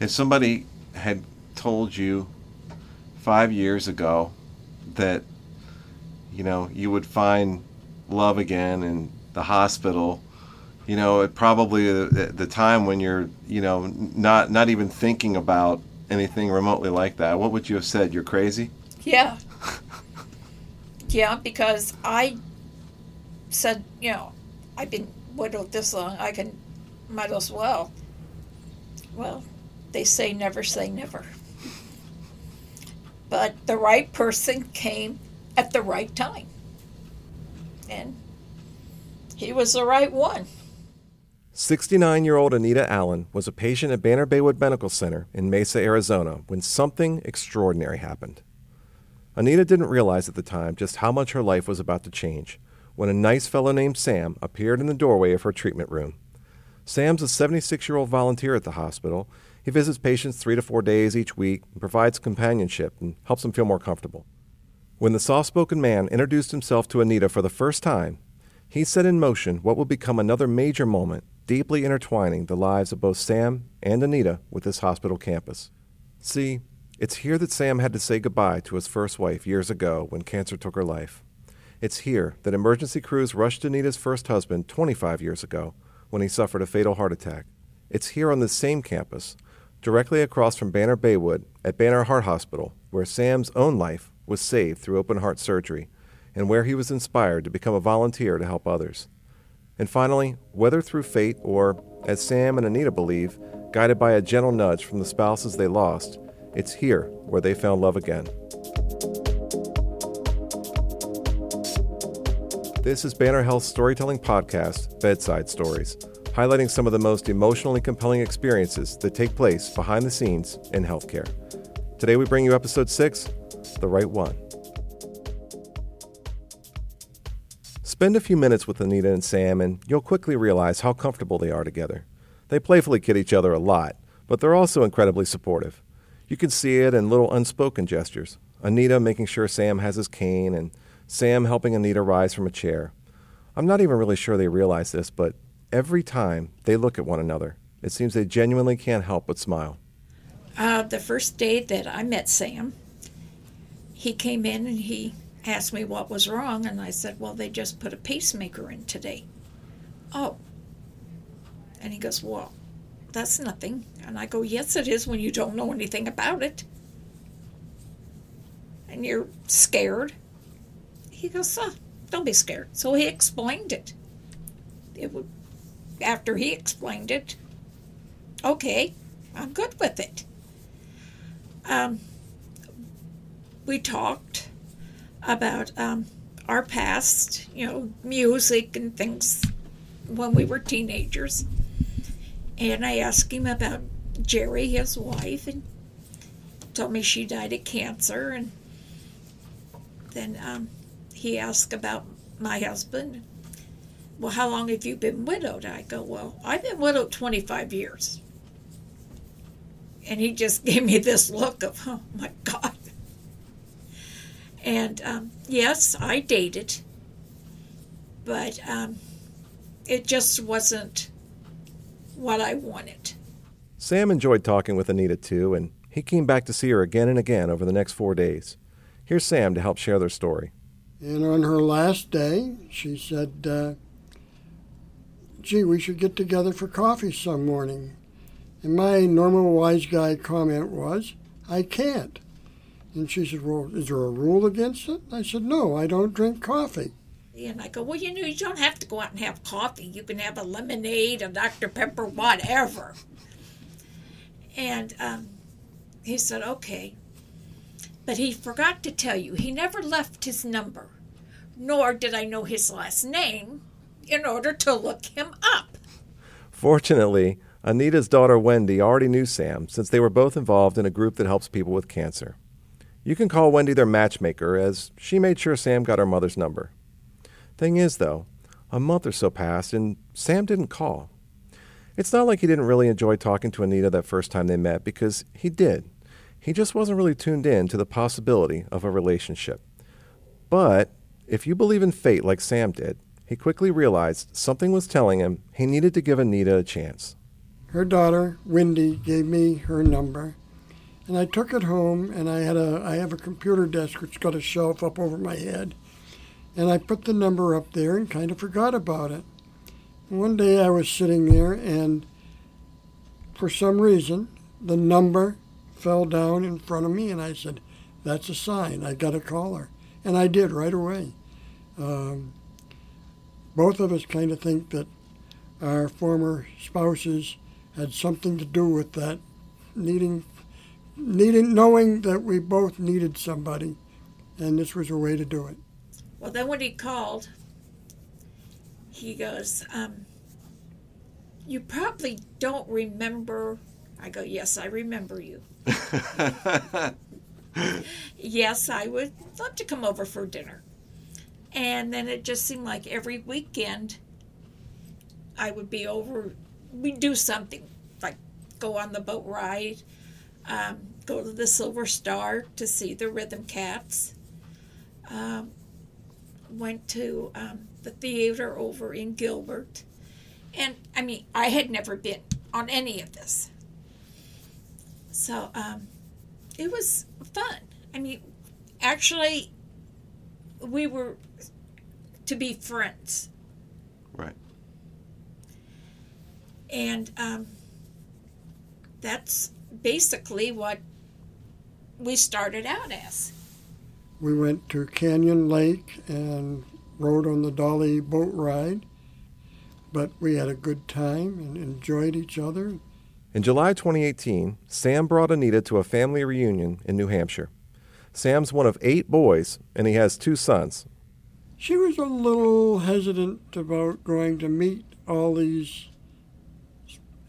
If somebody had told you five years ago that, you know, you would find love again in the hospital, you know, it probably uh, the, the time when you're, you know, not not even thinking about anything remotely like that, what would you have said? You're crazy? Yeah. yeah, because I said, you know, I've been widowed this long, I can might as well. Well, they say never say never. But the right person came at the right time. And he was the right one. 69 year old Anita Allen was a patient at Banner Baywood Medical Center in Mesa, Arizona, when something extraordinary happened. Anita didn't realize at the time just how much her life was about to change when a nice fellow named Sam appeared in the doorway of her treatment room. Sam's a 76 year old volunteer at the hospital. He visits patients three to four days each week and provides companionship and helps them feel more comfortable. When the soft spoken man introduced himself to Anita for the first time, he set in motion what would become another major moment, deeply intertwining the lives of both Sam and Anita with this hospital campus. See, it's here that Sam had to say goodbye to his first wife years ago when cancer took her life. It's here that emergency crews rushed Anita's first husband 25 years ago when he suffered a fatal heart attack. It's here on this same campus, directly across from Banner Baywood at Banner Heart Hospital, where Sam's own life was saved through open heart surgery and where he was inspired to become a volunteer to help others. And finally, whether through fate or, as Sam and Anita believe, guided by a gentle nudge from the spouses they lost, it's here where they found love again. This is Banner Health's storytelling podcast, Bedside Stories, highlighting some of the most emotionally compelling experiences that take place behind the scenes in healthcare. Today we bring you episode 6 The Right One. Spend a few minutes with Anita and Sam, and you'll quickly realize how comfortable they are together. They playfully kid each other a lot, but they're also incredibly supportive. You can see it in little unspoken gestures. Anita making sure Sam has his cane, and Sam helping Anita rise from a chair. I'm not even really sure they realize this, but every time they look at one another, it seems they genuinely can't help but smile. Uh, the first day that I met Sam, he came in and he asked me what was wrong, and I said, Well, they just put a pacemaker in today. Oh. And he goes, Well, that's nothing. And I go, Yes, it is when you don't know anything about it. And you're scared. He goes, oh, Don't be scared. So he explained it. It would, after he explained it, okay, I'm good with it. Um, we talked about um, our past, you know, music and things when we were teenagers. And I asked him about Jerry, his wife, and told me she died of cancer. And then um, he asked about my husband. Well, how long have you been widowed? I go, Well, I've been widowed 25 years. And he just gave me this look of, Oh my God. And um, yes, I dated, but um, it just wasn't what I wanted. Sam enjoyed talking with Anita too, and he came back to see her again and again over the next four days. Here's Sam to help share their story. And on her last day, she said, uh, Gee, we should get together for coffee some morning. And my normal wise guy comment was, I can't. And she said, Well, is there a rule against it? I said, No, I don't drink coffee. And I go, Well, you know, you don't have to go out and have coffee. You can have a lemonade, a Dr. Pepper, whatever. And um, he said, Okay. But he forgot to tell you, he never left his number, nor did I know his last name in order to look him up. Fortunately, Anita's daughter Wendy already knew Sam since they were both involved in a group that helps people with cancer. You can call Wendy their matchmaker, as she made sure Sam got her mother's number. Thing is, though, a month or so passed and Sam didn't call. It's not like he didn't really enjoy talking to Anita that first time they met, because he did. He just wasn't really tuned in to the possibility of a relationship. But if you believe in fate like Sam did, he quickly realized something was telling him he needed to give Anita a chance. her daughter, Wendy, gave me her number. And I took it home and I had a I have a computer desk which got a shelf up over my head. And I put the number up there and kind of forgot about it. One day I was sitting there and for some reason the number fell down in front of me and I said, That's a sign. I got to call her. And I did right away. Um, both of us kind of think that our former spouses had something to do with that needing needing knowing that we both needed somebody and this was a way to do it Well, then when he called, he goes, um, You probably don't remember. I go, Yes, I remember you. Yes, I would love to come over for dinner. And then it just seemed like every weekend I would be over, we'd do something like go on the boat ride, um, go to the Silver Star to see the Rhythm Cats. Um, went to um, the theater over in Gilbert. And I mean, I had never been on any of this. So um, it was fun. I mean, actually, we were to be friends. Right. And um, that's basically what we started out as. we went to canyon lake and rode on the dolly boat ride but we had a good time and enjoyed each other In July 2018, Sam brought Anita to a family reunion in New Hampshire. Sam's one of eight boys, and he has two sons. she was a little hesitant about going to meet all these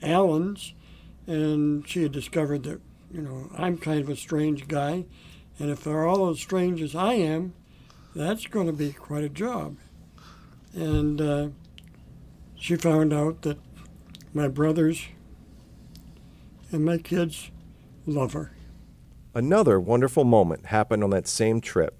Allens, and she had discovered that, you know, I'm kind of a strange guy, and if they're all as strange as I am, that's going to be quite a job. And uh, she found out that my brothers and my kids love her. Another wonderful moment happened on that same trip.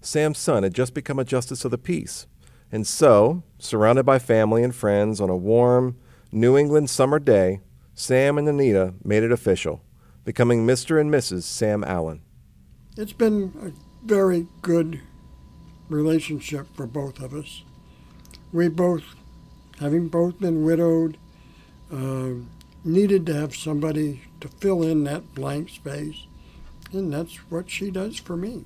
Sam's son had just become a justice of the peace, and so, surrounded by family and friends on a warm New England summer day, Sam and Anita made it official, becoming Mr. and Mrs. Sam Allen. It's been a very good relationship for both of us. We both, having both been widowed, uh, needed to have somebody to fill in that blank space, and that's what she does for me.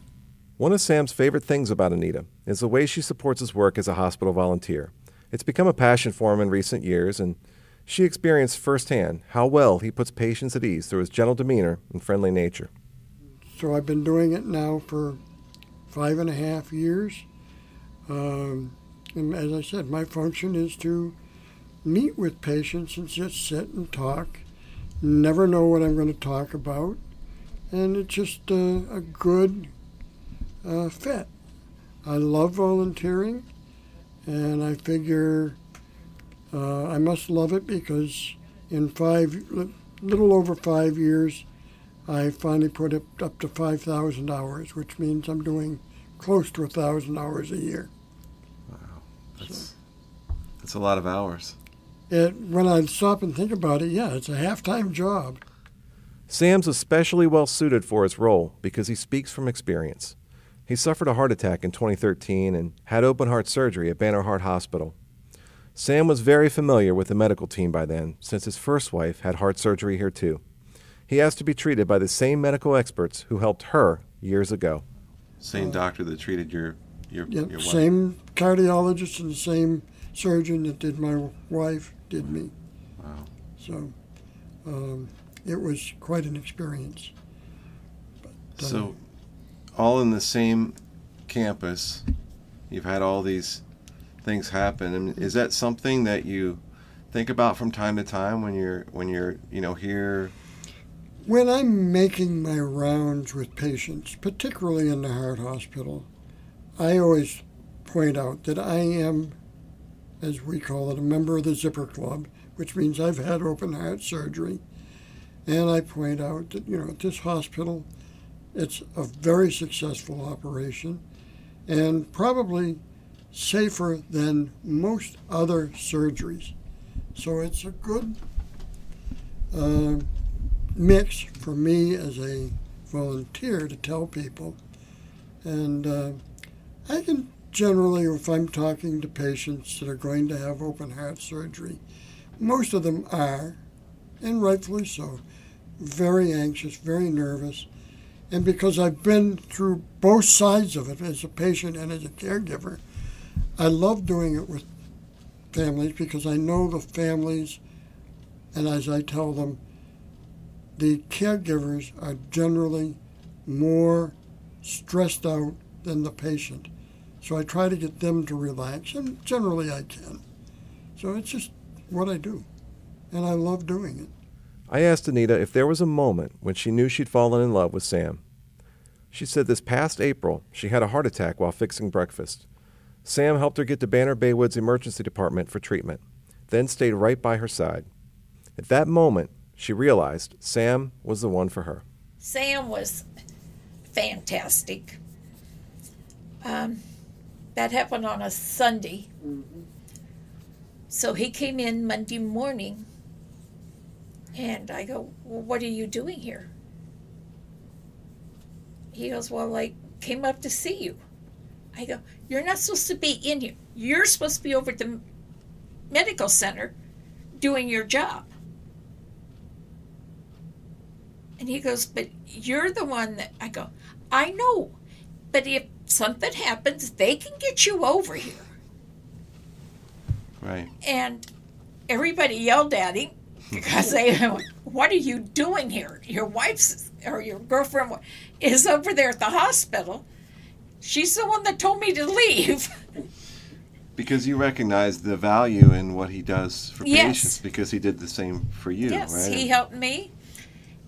One of Sam's favorite things about Anita is the way she supports his work as a hospital volunteer. It's become a passion for him in recent years, and she experienced firsthand how well he puts patients at ease through his gentle demeanor and friendly nature. So I've been doing it now for five and a half years. Um, and as I said, my function is to meet with patients and just sit and talk. Never know what I'm going to talk about. And it's just uh, a good uh, fit. I love volunteering, and I figure uh, I must love it because in five, little over five years, I finally put it up to 5,000 hours, which means I'm doing close to a 1,000 hours a year. Wow. That's that's a lot of hours. It, when I stop and think about it, yeah, it's a half time job. Sam's especially well suited for his role because he speaks from experience. He suffered a heart attack in 2013 and had open heart surgery at Banner Heart Hospital. Sam was very familiar with the medical team by then, since his first wife had heart surgery here too. He asked to be treated by the same medical experts who helped her years ago. Same doctor that treated your your, Yep, your wife. same cardiologist and the same surgeon that did my wife did me. Wow. So um, it was quite an experience. But, uh, So, all in the same campus, you've had all these things happen. And is that something that you think about from time to time when you're when you're you know here? When I'm making my rounds with patients, particularly in the heart hospital, I always point out that I am, as we call it, a member of the Zipper Club, which means I've had open heart surgery. And I point out that, you know, at this hospital, it's a very successful operation and probably safer than most other surgeries. So it's a good uh, mix for me as a volunteer to tell people. And uh, I can generally, if I'm talking to patients that are going to have open heart surgery, most of them are, and rightfully so, very anxious, very nervous. And because I've been through both sides of it as a patient and as a caregiver, I love doing it with families because I know the families, and as I tell them, the caregivers are generally more stressed out than the patient. So I try to get them to relax, and generally I can. So it's just what I do, and I love doing it. I asked Anita if there was a moment when she knew she'd fallen in love with Sam. She said this past April she had a heart attack while fixing breakfast. Sam helped her get to Banner Baywood's emergency department for treatment, then stayed right by her side. At that moment, she realized Sam was the one for her. Sam was fantastic. Um, that happened on a Sunday. So he came in Monday morning, and I go, Well, what are you doing here? He goes, Well, I came up to see you. I go, You're not supposed to be in here. You're supposed to be over at the medical center doing your job. And he goes, But you're the one that I go, I know. But if something happens, they can get you over here. Right. And everybody yelled at him because they What are you doing here? Your wife's or your girlfriend is over there at the hospital. She's the one that told me to leave. Because you recognize the value in what he does for Yes. patients because he did the same for you, yes, right? he helped me.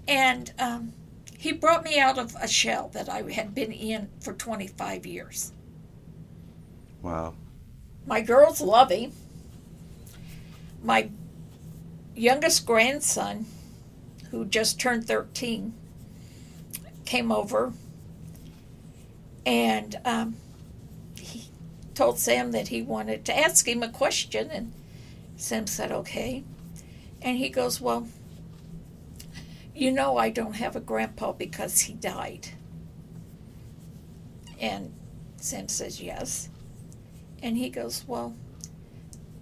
And um, he brought me out of a shell that I had been in for 25 years. wow. My girls love him. My youngest grandson, who just turned 13, came over and um, he told Sam that he wanted to ask him a question. And Sam said, okay. And he goes, Well, you know, I don't have a grandpa because he died. And Sam says, Yes. And he goes, Well,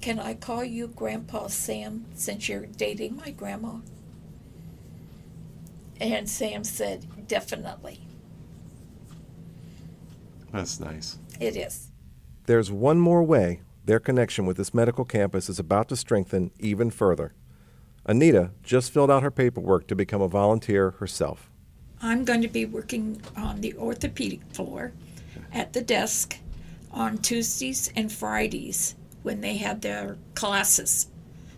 can I call you Grandpa Sam since you're dating my grandma? And Sam said, Definitely. That's nice. It is. There's one more way their connection with this medical campus is about to strengthen even further. Anita just filled out her paperwork to become a volunteer herself. I'm going to be working on the orthopedic floor at the desk on Tuesdays and Fridays when they have their classes.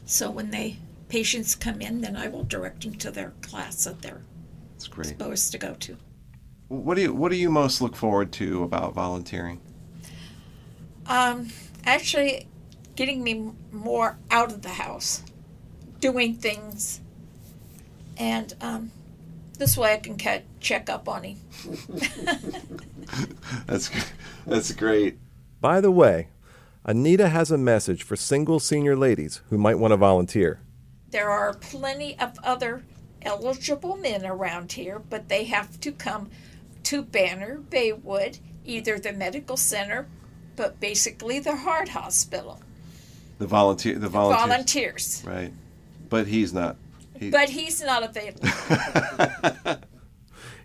So when they patients come in, then I will direct them to their class that they're That's great. supposed to go to. What do you What do you most look forward to about volunteering? Um, actually, getting me more out of the house, doing things, and um, this way I can ca- check up on him. That's that's great. By the way, Anita has a message for single senior ladies who might want to volunteer. There are plenty of other eligible men around here, but they have to come to Banner Baywood, either the medical center, but basically the heart hospital. The volunteer. The volunteers. Volunteers. Right. But he's not. He, But he's not available.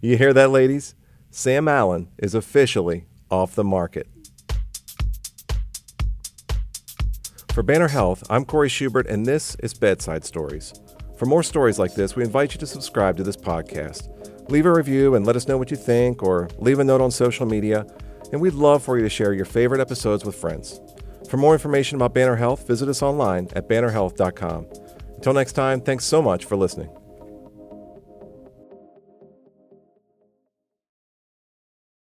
You hear that, ladies? Sam Allen is officially off the market. For Banner Health, I'm Corey Schubert, and this is Bedside Stories. For more stories like this, we invite you to subscribe to this podcast. Leave a review and let us know what you think, or leave a note on social media, and we'd love for you to share your favorite episodes with friends. For more information about Banner Health, visit us online at bannerhealth.com. Until next time, thanks so much for listening.